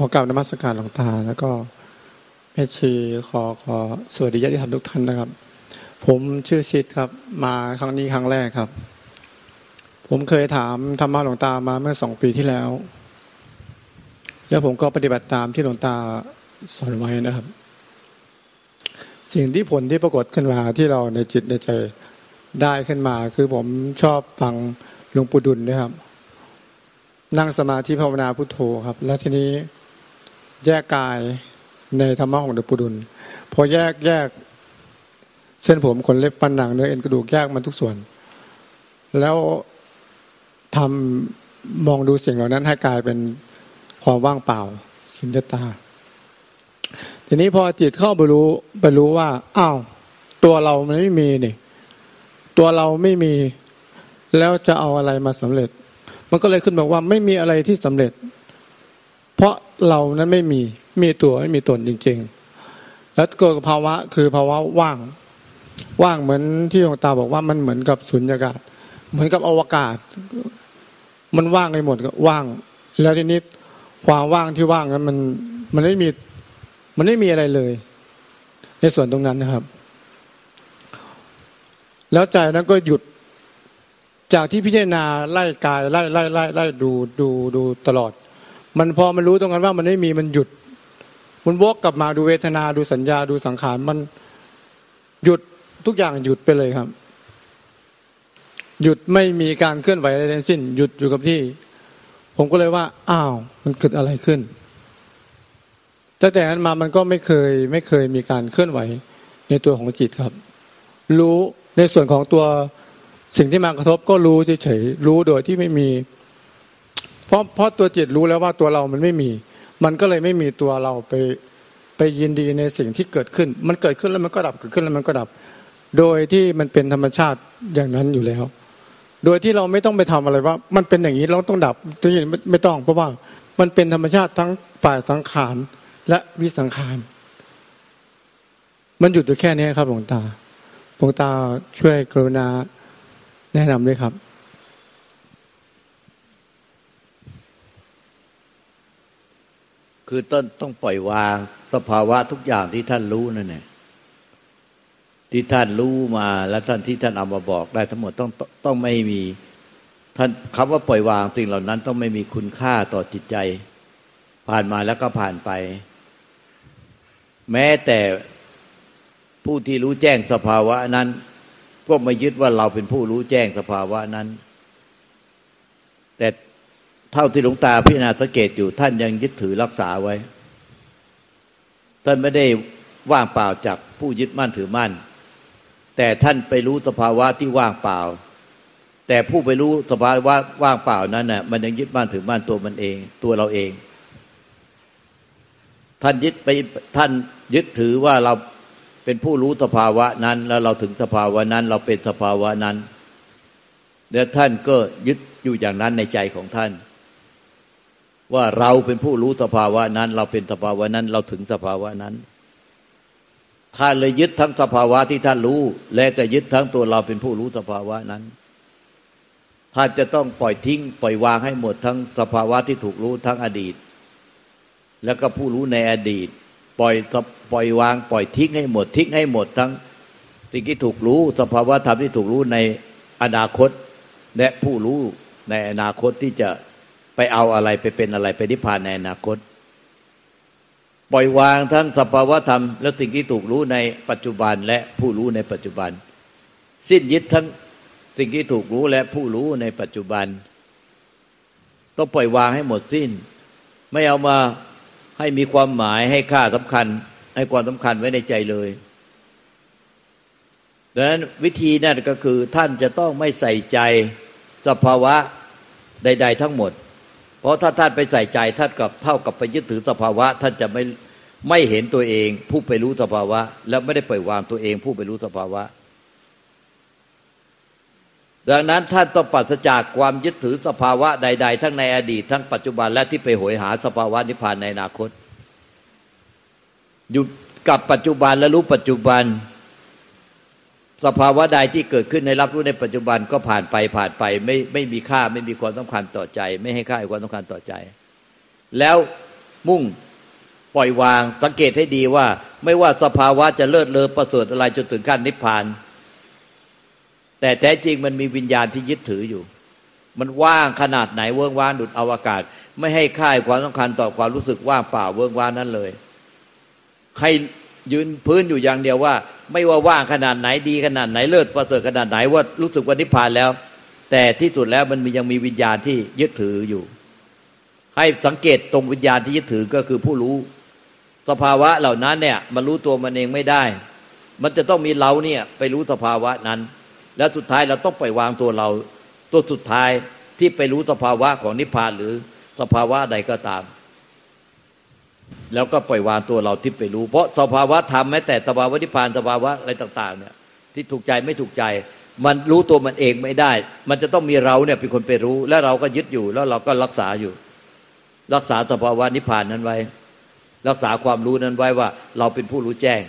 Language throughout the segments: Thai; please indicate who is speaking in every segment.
Speaker 1: ขอกราบนมัสการหลวงตา แล้วก็แม่ชีขอขอสวัสดีญาติธรรมทุกท่านนะครับ ผมชื่อชิดครับมาครั้งนี้ครั้งแรกครับ ผมเคยถามธรรมะหลวงตามาเมื่อสองปีที่แล้ว แล้วผมก็ปฏิบัติตามที่หลวงตาสอนไว้นะครับ สิ่งที่ผลที่ปรากฏขึ้นมาที่เราในจิตในใจได้ขึ้นมา คือผมชอบฟังหลวงปู่ดุลนะครับ นั่งสมาธิภาวนาพุทโธครับ แล้วทีนี้ แยกกายในธรรมะของหลวงปู่ดุลพอแยกแยกเส้นผมขนเล็บปันหนังเนื้อเอ็นกระดูกแยกมันทุกส่วน แล้วทำมองดูสิ่งเหล่านั้นให้กลายเป็นความว่างเปล่า สุญญตา ทีนี้พอจิตเข้าไปรู้ไปรู้ว่าอ้าวตัวเรามันไม่มีนี่ ตัวเราไม่มีแล้วจะเอาอะไรมาสำเร็จ มันก็เลยขึ้นบอกว่าไม่มีอะไรที่สำเร็จ เพราะเรานั้นไม่มีมีตัวไม่มีตนจริง ๆ แล้วเกิดภาวะคือภาวะว่าง ว่างเหมือนที่หลวงตาบอกว่ามันเหมือนกับสุญญากาศ เหมือนกับอวกาศ มันว่างไปหมดก็ว่าง แล้วทีนี้ความว่างที่ว่างนั้นมันมันไม่มีมันไม่มีอะไรเลย ในส่วนตรงนั้นนะครับ แล้วใจนั้นก็หยุดจากที่พิจารณาไล่กายไล่ไล่ไล่ไล่ดูดูดูตลอด มันพอมันรู้ตรงนั้นว่ามันไม่มีมันหยุด มันวกกลับมาดูเวทนาดูสัญญาดูสังขารมันหยุดทุกอย่างหยุดไปเลยครับ หยุดไม่มีการเคลื่อนไหวอะไรทั้งสิ้น หยุดอยู่กับที่ ผมก็เลยว่า อ้าว มันเกิดอะไรขึ้นตั้งแต่นั้นมามันก็ไม่เคยไม่เคยมีการเคลื่อนไหวในตัวของจิตครับ รู้ในส่วนของตัวสิ่งที่มากระทบก็รู้เฉยๆรู้โดยที่ไม่มี เพราะเพราะตัวจิตรู้แล้วว่าตัวเรามันไม่มี มันก็เลยไม่มีตัวเราไปไปยินดีในสิ่งที่เกิดขึ้น มันเกิดขึ้นแล้วมันก็ดับเกิดขึ้นแล้วมันก็ดับ โดยที่มันเป็นธรรมชาติอย่างนั้นอยู่แล้ว โดยที่เราไม่ต้องไปทำอะไรว่า มันเป็นอย่างนี้เราต้องดับตัวนี้ไม่ต้องเพราะว่ามันเป็นธรรมชาติทั้งฝ่ายสังขารและวิสังขาร มันหยุดอยู่แค่นี้ครับหลวงตาหลวงตาช่วยกรุณาแนะนำด้วยครับ
Speaker 2: คือต้นต้องปล่อยวางสภาวะทุกอย่างที่ท่านรู้นั่นแหละที่ท่านรู้มา และท่านที่ท่านเอามาบอกได้ทั้งหมดต้องต้องไม่มีท่านคำว่าปล่อยวางสิ่งเหล่านั้นต้องไม่มีคุณค่าต่อจิตใจ ผ่านมาแล้วก็ผ่านไป แม้แต่ผู้ที่รู้แจ้งสภาวะนั้น ก็ไม่ยึดว่าเราเป็นผู้รู้แจ้งสภาวะนั้น เท่าที่หลวงตาพิจารณาสังเกตอยู่ท่านยังยึดถือรักษาไว้ ท่านไม่ได้ว่างเปล่าจากผู้ยึดมั่นถือมั่น แต่ท่านไปรู้สภาวะที่ว่างเปล่า แต่ผู้ไปรู้สภาวะว่างเปล่านั้นน่ะมันยังยึดมั่นถือมั่นตัวมันเอง ตัวเราเอง ท่านยึดไปท่านยึดถือว่าเราเป็นผู้รู้สภาวะนั้น แล้วเราถึงสภาวะนั้น เราเป็นสภาวะนั้น แล้วท่านก็ยึดอยู่อย่างนั้นในใจของท่าน ว่าเราเป็นผู้รู้สภาวะนั้น เราเป็นสภาวะนั้น เราถึงสภาวะนั้นท่านเลยยึดทั้งสภาวะที่ท่านรู้ และก็ยึดทั้งตัวเราเป็นผู้รู้สภาวะนั้นท่านจะต้องปล่อยทิ้ง ปล่อยวางให้หมดทั้งสภาวะที่ถูกรู้ทั้งอดีต แล้วก็ผู้รู้ในอดีต ปล่อยปล่อยวาง ปล่อยทิ้งให้หมดทิ้งให้หมดทั้งสิ่งที่ถูกรู้ สภาวะธรรมที่ถูกรู้ในอนาคต และผู้รู้ในอนาคตที่จะ ไปเอาอะไรไปเป็นอะไรไปนิพพานในอนาคต ปล่อยวางทั้งสภาวธรรม และสิ่งที่ถูกรู้ในปัจจุบันและผู้รู้ในปัจจุบัน สิ้นยึดทั้งสิ่งที่ถูกรู้และผู้รู้ในปัจจุบัน ต้องปล่อยวางให้หมดสิ้น ไม่เอามาให้มีความหมายให้ค่าสำคัญ ให้ความสำคัญไว้ในใจเลยดังนั้นวิธีนั่นก็คือท่านจะต้องไม่ใส่ใจสภาวะใด ๆ ทั้งหมด เพราะถ้าท่านไปใส่ใจท่านกับเท่ากับไปยึดถือสภาวะ ท่านจะไม่ไม่เห็นตัวเอง ผู้ไปรู้สภาวะ แล้วไม่ได้ปล่อยวางตัวเอง ผู้ไปรู้สภาวะ ดังนั้นท่านต้องปัสจากความยึดถือสภาวะใด ๆ ทั้งในอดีต ทั้งปัจจุบันและที่ไปหวยหาสภาวะนิพพานในอนาคตอยู่กับปัจจุบันและรู้ปัจจุบัน สภาวะใดที่เกิดขึ้นในรับรู้ในปัจจุบันก็ผ่านไปผ่านไป ไม่ไม่มีค่าไม่มีความสำคัญต่อใจ ไม่ให้ค่าความสำคัญต่อใจ แล้วมุ่งปล่อยวางสังเกตให้ดีว่า ไม่ว่าสภาวะจะเลิศเลอประเสริฐอะไรจนถึงขั้นนิพพาน แต่แท้จริงมันมีวิญญาณที่ยึดถืออยู่ มันว่างขนาดไหนเวิ้งว่างดุดอวกาศ ไม่ให้ค่ายความสำคัญต่อความรู้สึกว่างเปล่าเวิ้งว่างนั้นเลย ให้ยืนพื้นอยู่อย่างเดียวว่า ไม่ว่าว่างขนาดไหนดีขนาดไหนเลิศประเสริฐขนาดไหนว่ารู้สึกว่านิพพานแล้ว แต่ที่สุดแล้วมันมยังมีวิญญาณที่ยึดถืออยู่ ให้สังเกตตรงวิญญาณที่ยึดถือก็คือผู้รู้ สภาวะเหล่านั้นเนี่ยมันรู้ตัวมันเองไม่ได้ มันจะต้องมีเราเนี่ยไปรู้สภาวะนั้น แล้วสุดท้ายเราต้องปล่อยวางตัวเรา ตัวสุดท้ายที่ไปรู้สภาวะของนิพพานหรือสภาวะใดก็ตาม แล้วก็ปล่อยวางตัวเราที่ไปรู้ เพราะสภาวะธรรมแม้แต่สภาวะนิพพานสภาวะอะไรต่าง ๆ เนี่ย ที่ถูกใจไม่ถูกใจ มันรู้ตัวมันเองไม่ได้ มันจะต้องมีเราเนี่ยเป็นคนไปรู้ แล้วเราก็ยึดอยู่แล้วเราก็รักษาอยู่ รักษาสภาวะนิพพานนั้นไว้ รักษาความรู้นั้นไว้ว่าเราเป็นผู้รู้แจ้ง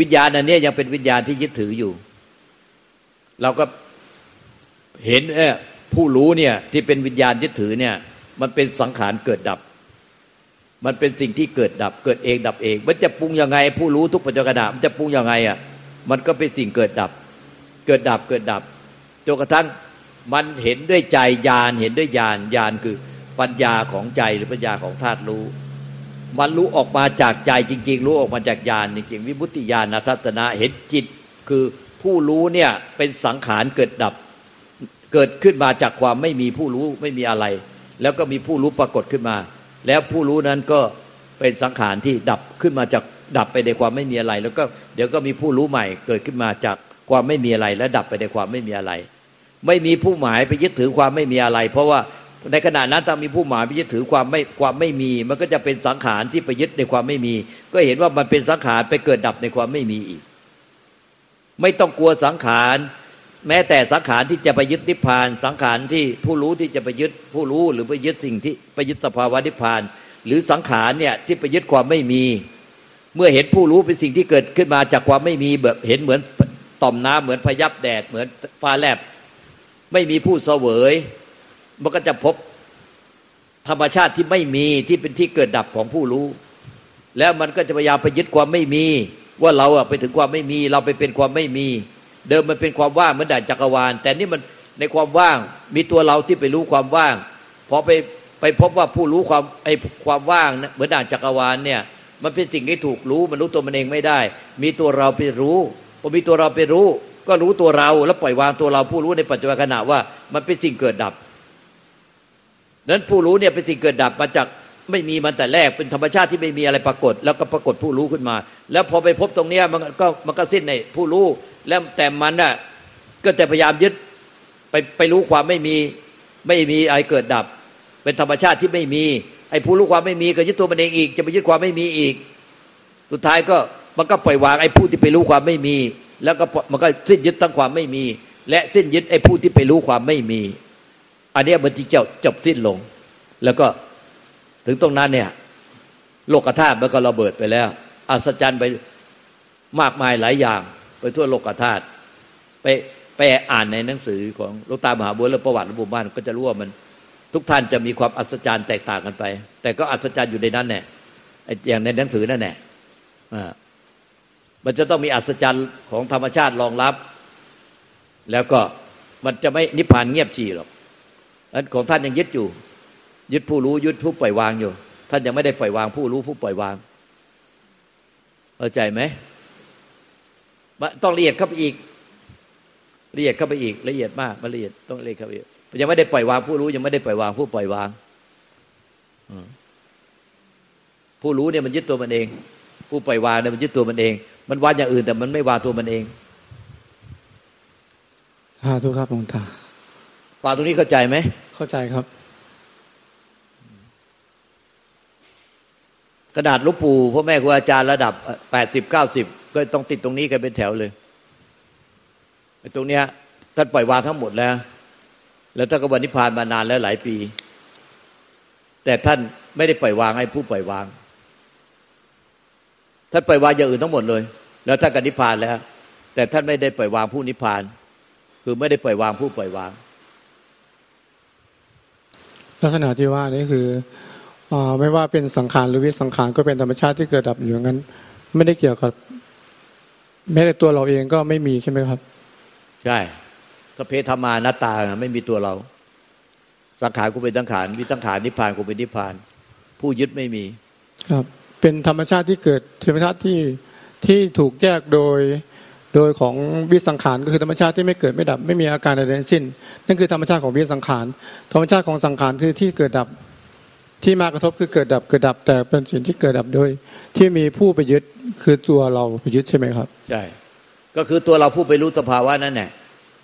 Speaker 2: วิญญาณอันนี้ยังเป็นวิญญาณที่ยึดถืออยู่ เราก็เห็นเอผู้รู้เนี่ยที่เป็นวิญญาณยึดถือเนี่ย มันเป็นสังขารเกิดดับ มันเป็นสิ่งที่เกิดดับ เกิดเองดับเอง มันจะปรุงยังไง ผู้รู้ทุกปัจจุบันมันจะปรุงยังไงอะ มันก็เป็นสิ่งเกิดดับ เกิดดับเกิดดับจนกระทั่งมันเห็นด้วยใจญาณเห็นด้วยญาณญาณคือปัญญาของใจหรือปัญญาของธาตุรู้ มันรู้ออกมาจากใจจริง ๆ รู้ออกมาจากญาณจริงๆวิบุติญาณทัศนะเห็นจิตคือผู้รู้เนี่ยเป็นสังขารเกิดดับ เกิดขึ้นมาจากความไม่มีผู้รู้ไม่มีอะไร แล้วก็มีผู้รู้ปรากฏขึ้นมา แล้วผู้รู้นั้นก็เป็นสังขารที่ดับขึ้นมาจากดับไปในความไม่มีอะไร แล้วก็เดี๋ยวก็มีผู้รู้ใหม่เกิดขึ้นมาจากความไม่มีอะไร และดับไปในความไม่มีอะไร ไม่มีผู้หมายไปยึดถือความไม่มีอะไร เพราะว่าในขณะนั้นถ้ามีผู้หมายไปยึดถือความไม่ความไม่มี มันก็จะเป็นสังขารที่ไปยึดในความไม่มี ก็เห็นว่ามันเป็นสังขารไปเกิดดับในความไม่มีอีก ไม่ต้องกลัวสังขาร แม้แต่สังขารที่จะไปยึดนิพพาน สังขารที่ผู้รู้ที่จะไปยึดผู้รู้หรือไปยึดสิ่งที่ไปยึดสภาวะนิพพาน หรือสังขารเนี่ยที่ไปยึดความไม่มี เมื่อเห็นผู้รู้เป็นสิ่งที่เกิดขึ้นมาจากความไม่มีแบบเห็นเหมือนต่อมน้ำเหมือนพยับแดดเหมือนฟ้าแลบ ไม่มีผู้เสวย มันก็จะพบธรรมชาติที่ไม่มีที่เป็นที่เกิดดับของผู้รู้ แล้วมันก็จะพยายามไปยึดความไม่มี ว่าเราอะไปถึงความไม่มี เราไปเป็นความไม่มี เดิมมันเป็นความว่างเหมือนด่านจักรวาล แต่นี่มันในความว่างมีตัวเราที่ไปรู้ความว่างพอไปไปพบว่าผู้รู้ความไอ้ความว่างเหมือนด่านจักรวาลเนี่ย มันเป็นสิ่งที่ถูกรู้มันรู้ตัวมันเองไม่ได้ มีตัวเราไปรู้พอมีตัวเราไปรู้ ก็รู้ตัวเราแล้วปล่อยวางตัวเราผู้รู้ในปัจจุบันขณะว่ามันเป็นสิ่งเกิดดับนั้นผู้รู้เนี่ยเป็นสิ่งเกิดดับมาจากไม่มีมันแต่แรกเป็นธรรมชาติที่ไม่มีอะไรปรากฏ แล้วก็ปรากฏผู้รู้ขึ้นมา แล้วพอไปพบตรงเนี้ยมันก็มันก็สิ้นในผู้รู้ แล้วแต่มันน่ะก็จะพยายามยึดไปไปรู้ความไม่มีไม่มีอะไรเกิดดับ เป็นธรรมชาติที่ไม่มี ไอ้ผู้รู้ความไม่มีก็ยึดตัวมันเองอีก จะไปยึดความไม่มีอีก สุดท้ายก็มันก็ปล่อยวางไอ้ผู้ที่ไปรู้ความไม่มี แล้วก็มันก็สิ้นยึดตั้งความไม่มี และสิ้นยึดไอ้ผู้ที่ไปรู้ความไม่มี อันนี้มันจึงจะจบสิ้นลง แล้วก็ถึงตรงนั้นเนี่ย โลกธาตุมันก็ระเบิดไปแล้ว อัศจรรย์ไปมากมายหลายอย่าง ไปทั่วโลกธาตุไปไปอ่านในหนังสือของลูกตามหาบัวและประวัติหลวงปู่บ้านก็จะรู้ว่ามัน ทุกท่านจะมีความอัศจรรย์แตกต่างกันไป แต่ก็อัศจรรย์อยู่ในนั้นแน่อย่างในหนังสือนั่นแหละมันจะต้องมีอัศจรรย์ของธรรมชาติรองรับ แล้วก็มันจะไม่นิพพานเงียบชีหรอกอันของท่านยังยึดอยู่ ยึดผู้รู้ยึดผู้ปล่อยวางอยู่ ท่านยังไม่ได้ปล่อยวางผู้รู้ผู้ปล่อยวางเข้าใจไหม ต้องละเอียดเข้าไปอีกละเอียดเข้าไปอีกละเอียดมากมันละเอียดต้องละเอียดเข้าไปอีกยังไม่ได้ปล่อยวางผู้รู้ยังไม่ได้ปล่อยวางผู้ปล่อยวางผู้รู้เนี่ยมันยึดตัวมันเอง ผู้ปล่อยวางเนี่ยมันยึดตัวมันเอง มันวางอย่างอื่นแต่มันไม่วางตัวมันเอง
Speaker 1: สาธุครับหลวงตา
Speaker 2: ฟังตรงนี้เข้าใจไหม
Speaker 1: เข้าใจครับ
Speaker 2: กระดาษลูกปู่พ่อแม่ครูอาจารย์ระดับแปดสิบเก้าสิบ ก็ต้องติดตรงนี้กันเป็นแถวเลยตรงเนี้ยท่านปล่อยวางทั้งหมดแล้ว แล้วท่านก็บรรนิพานมานานแล้วหลายปี แต่ท่านไม่ได้ปล่อยวางให้ผู้ปล่อยวาง ท่านปล่อยวางอย่างอื่นทั้งหมดเลย แล้วท่านก็นิพานแล้ว แต่ท่านไม่ได้ปล่อยวางผู้นิพาน คือไม่ได้ปล่อยวางผู้ปล่อยวาง
Speaker 1: ลักษณะที่ว่านี่คืออไม่ว่าเป็นสังขารหรือวิสังขารก็เป็นธรรมชาติที่เกิดดับอยู่งั้น ไม่ได้เกี่ยวกับ แม้แต่ตัวเราเองก็ไม่มีใช่ไหมครับ
Speaker 2: ใช่สพเพธรรมานาตาไม่มีตัวเรา สังขารกูเป็นสังขารวิสังขารนิพพานกูเป็นนิพพาน ผู้ยึดไม่มี
Speaker 1: ครับ เป็นธรรมชาติที่เกิดธรรมชาติที่ที่ถูกแยกโดยโดยของวิสังขารก็คือธรรมชาติที่ไม่เกิดไม่ดับ ไม่มีอาการใดๆทั้งสิ้น นั่นคือธรรมชาติของวิสังขาร ธรรมชาติของสังขารคือที่เกิดดับ ที่มากระทบคือเกิดดับเกิดดับ แต่เป็นสิ่งที่เกิดดับโดย ที่มีผู้ไปยึดคือตัวเราไปยึดใช่ไหมครับ
Speaker 2: ใช่ก็คือตัวเราผู้ไปรู้สภาวะนั่นแหละ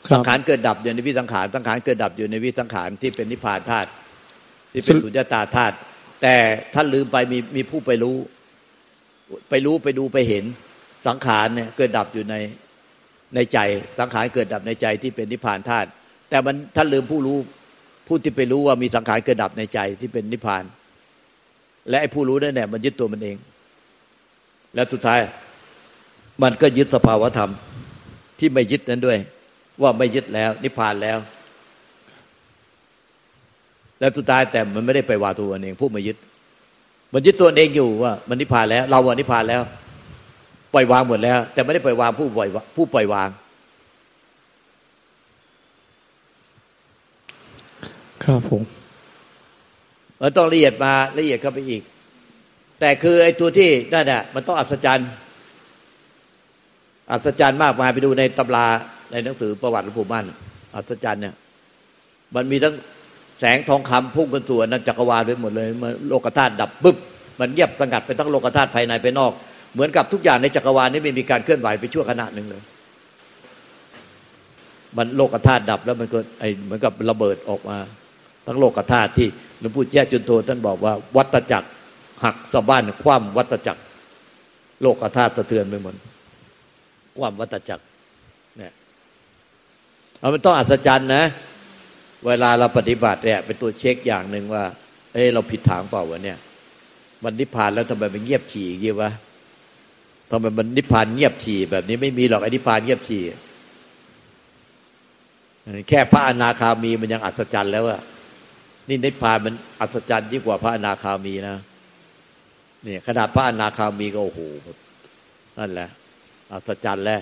Speaker 1: ครั
Speaker 2: สั
Speaker 1: บ
Speaker 2: งขารเกิดดับอยู่ในวิสังขารสังขารเกิดดับอยู่ในวิสังขารที่เป็นนิพพานธาตุที่เป็น
Speaker 1: สรุป
Speaker 2: สุญญตาธาตุแต่ท่านลืมไปมีมีผู้ไปรู้ ไปรู้ไปดูไปเห็น สังขารเนี่ยเกิดดับอยู่ในในใจ สังขารเกิดดับในใจที่เป็นนิพพานธาตุแต่มันท่านลืมผู้รู้ ผู้ที่ไปรู้ว่ามีสังขารเกิดดับในใจที่เป็นนิพพาน และไอ้ผู้รู้นั่นแหละมันยึดตัวมันเอง แล้วสุดท้าย มันก็ยึดสภาวธรรม ที่ไม่ยึดนั้นด้วย ว่าไม่ยึดแล้ว นิพพานแล้ว แล้วสุดท้ายแต่มันไม่ได้ไปวาตัวเอง ผู้มายึด มันยึดตัวเองอยู่ว่า มันนิพพานแล้ว เราอะนิพพานแล้ว ปล่อยวางหมดแล้ว แต่ไม่ได้ปล่อยวางผู้ปล่อยผู้ปล่อยวาง
Speaker 1: ครับผม
Speaker 2: มันต้องละเอียดมาละเอียดเข้าไปอีก แต่คือไอ้ตัวที่นั่นน่ะมันต้องอัศจรรย์อัศจรรย์มากมายไปดูในตำราในหนังสือประวัติหลวงปู่มั่นอัศจรรย์เนี่ย มันมีทั้งแสงทองคำพุ่งกันสู่นันจักรวาลไปหมดเลยมันโลกธาตุดับบึ๊บมันเงียบสงัดไปทั้งโลกธาตุภายในภายนอก เหมือนกับทุกอย่างในจักรวาลนี้ไม่มีการเคลื่อนไหวไปชั่วขณะหนึ่งเลย มันโลกธาตุดับแล้วมันก็ไอเหมือนกับระเบิดออกมา ทั้งโลกธาตุที่หลวงปู่แจ้จุนโทท่านบอกว่า วัตจักรหักสะบ้านคว่ำวัตจักร โลกธาตุสะเทือนไปหมดคว่ำวัตจักรเนี่ยเอามันต้องอัศจรรย์นะ เวลาเราปฏิบัติเนี่ยเป็นตัวเช็คอย่างหนึ่งว่า เอ้เราผิดทางเปล่าวะเนี่ยมันนิพพานแล้วทำไมมันเงียบฉี่อย่างนี้วะทำไมมันนิพพานเงียบฉี่แบบนี้ไม่มีหรอกอนิพพานเงียบฉี่แค่พระอนาคามีมันยังอัศจรรย์แล้วอะ นี่นิพพานมันอัศจรรย์ยิ่งกว่าพระอนาคามีนะเนี่ยขนาดพระอนาคามีก็โอ้โหนั่นแหละ อัศจรรย์แล้ว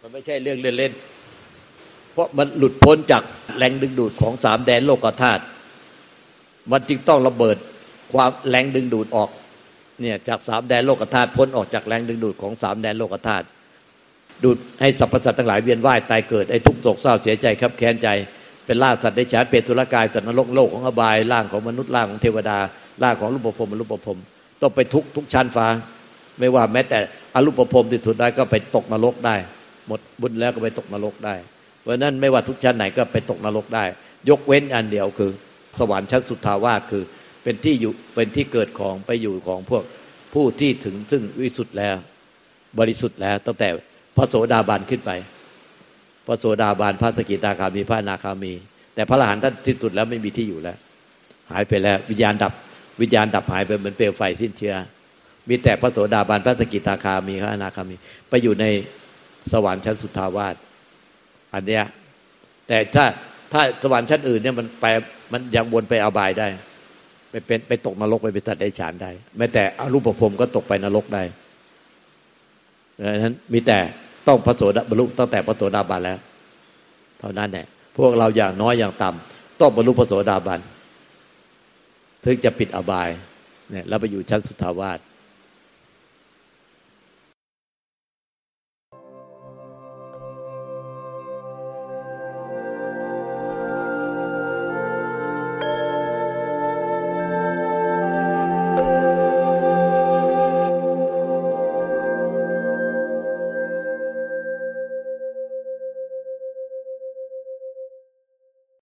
Speaker 2: มันไม่ใช่เรื่องเล่นๆเพราะมันหลุดพ้นจากแรงดึงดูดของสามแดนโลกธาตุมันจึงต้องระเบิดความแรงดึงดูดออก เนี่ยจากสามแดนโลกธาตุพ้นออกจากแรงดึงดูดของสามแดนโลกธาตุ ดูให้สรรพสัตว์ทั้งหลายเวียนว่ายตายเกิดไอ้ทุกข์โศกเศร้าเสียใจครับแค้นใจ เป็นล่าสัตว์ได้ฉานเปรตุลกายสัตว์นรกโลกของอบายร่างของมนุษย์ร่างของเทวดาร่างของรูปภพมรูปภพต้องไปทุกทุกชั้นฟ้า ไม่ว่าแม้แต่อรูปภพที่สุดได้ก็ไปตกนรกได้ หมดบุญแล้วก็ไปตกนรกได้เพราะนั้นไม่ว่าทุกชั้นไหนก็ไปตกนรกได้ ยกเว้นอันเดียวคือ สวรรค์ชั้นสุทาวาสคือ เป็นที่อยู่เป็นที่เกิดของไปอยู่ของพวกผู้ที่ถึงซึ่งวิสุทธ์แล้ว บริสุทธิ์แล้วตั้งแต่ พระโสดาบันขึ้นไป พระโสดาบันพระสกิตาคามีพระนาคามี แต่พระอรหันต์ท่านที่สุดแล้วไม่มีที่อยู่แล้ว หายไปแล้ว วิญญาณดับ วิญญาณดับหายไปเหมือนเปลวไฟสิ้นเชื้อ มีแต่พระโสดาบันพระสกิตาคามีพระนาคามี ไปอยู่ในสวรรค์ชั้นสุทาวาสอันเนี้ยแต่ถ้าถ้าสวรรค์ชั้นอื่นเนี่ยมันไปมันยังวนไปอบายได้ ไปเป็นไปตกนรกไปเป็นสัตว์ได้ฉานได้แม้แต่อรูปภพก็ตกไปนรกได้ ดังนั้นมีแต่ต้องพระโสดาบรรลุตั้งแต่พระโสดาบันแล้ว เท่านั้นแหละพวกเราอย่างน้อยอย่างต่ำต้องบรรลุพระโสดาบันถึงจะปิดอบายเนี่ยแล้วไปอยู่ชั้นสุทาวาส